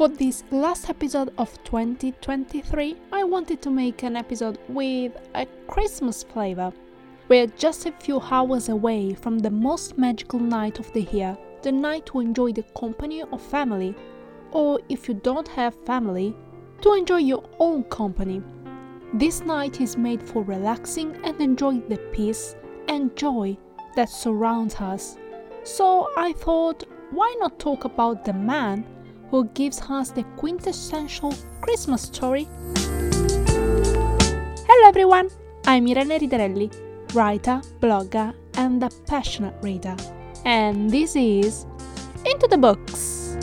For this last episode of 2023, I wanted to make an episode with a Christmas flavor. We're just a few hours away from the most magical night of the year, the night to enjoy the company of family, or if you don't have family, to enjoy your own company. This night is made for relaxing and enjoying the peace and joy that surrounds us. So I thought, why not talk about the man who gives us the quintessential Christmas story? Hello everyone, I'm Irene Ridarelli, writer, blogger, and a passionate reader. And this is Into the Books.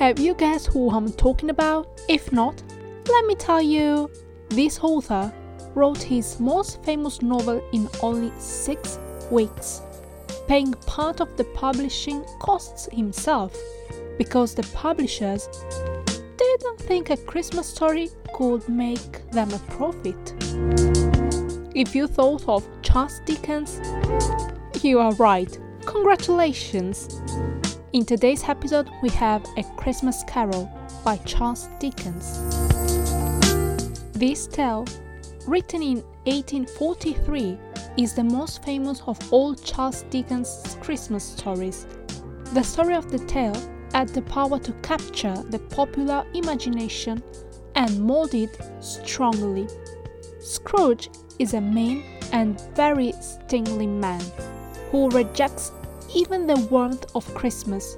Have you guessed who I'm talking about? If not, let me tell you, this author wrote his most famous novel in only six weeks, paying part of the publishing costs himself because the publishers didn't think a Christmas story could make them a profit. If you thought of Charles Dickens, you are right. Congratulations! In today's episode, we have A Christmas Carol by Charles Dickens. This tale, written in 1843, is the most famous of all Charles Dickens' Christmas stories. The story of the tale had the power to capture the popular imagination and mold it strongly. Scrooge is a mean and very stingly man who rejects even the warmth of Christmas,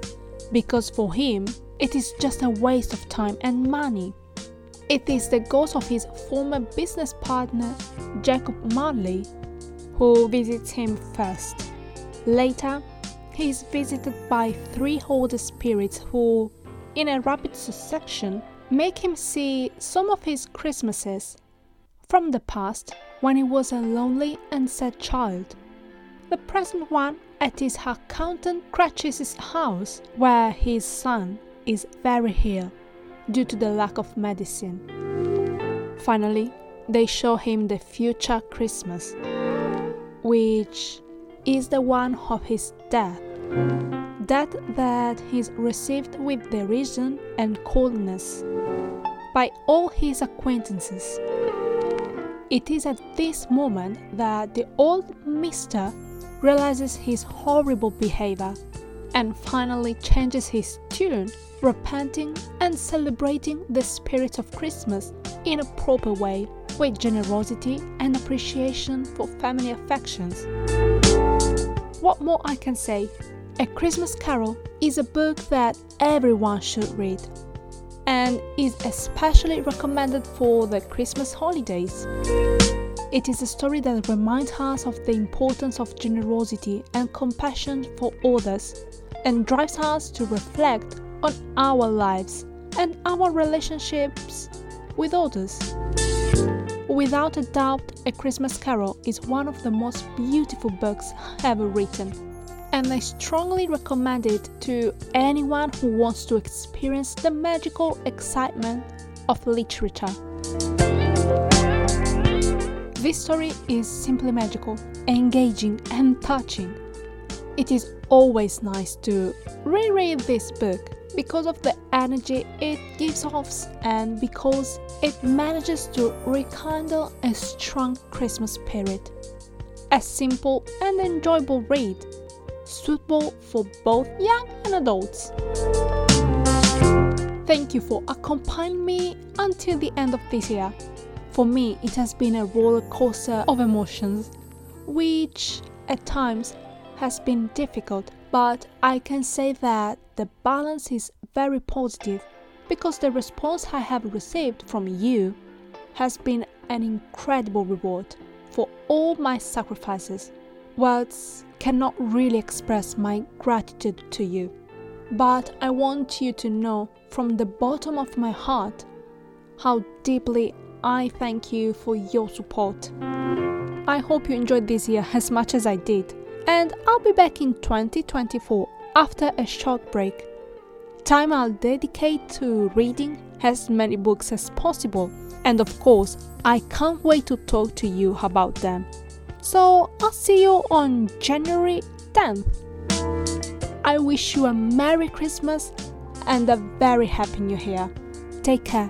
because for him it is just a waste of time and money. It is the ghost of his former business partner, Jacob Marley, who visits him first. Later, he is visited by three older spirits who, in a rapid succession, make him see some of his Christmases from the past when he was a lonely and sad child. The present one at his accountant Cratchit's house, where his son is very ill due to the lack of medicine. Finally, they show him the future Christmas, which is the one of his death. That is received with derision and coldness by all his acquaintances. It is at this moment that the old mister realizes his horrible behavior and finally changes his tune, repenting and celebrating the spirit of Christmas in a proper way with generosity and appreciation for family affections. What more I can say? A Christmas Carol is a book that everyone should read and is especially recommended for the Christmas holidays. It is a story that reminds us of the importance of generosity and compassion for others and drives us to reflect on our lives and our relationships with others. Without a doubt, A Christmas Carol is one of the most beautiful books ever written, and I strongly recommend it to anyone who wants to experience the magical excitement of literature. This story is simply magical, engaging, and touching. It is always nice to reread this book because of the energy it gives off and because it manages to rekindle a strong Christmas spirit. A simple and enjoyable read, suitable for both young and adults. Thank you for accompanying me until the end of this year. For me, it has been a roller coaster of emotions, which at times has been difficult, but I can say that the balance is very positive because the response I have received from you has been an incredible reward for all my sacrifices. Words cannot really express my gratitude to you, but I want you to know from the bottom of my heart how deeply I thank you for your support. I hope you enjoyed this year as much as I did, and I'll be back in 2024 after a short break. Time I'll dedicate to reading as many books as possible, and of course, I can't wait to talk to you about them. So I'll see you on January 10th. I wish you a Merry Christmas, and a very happy new year. Take care.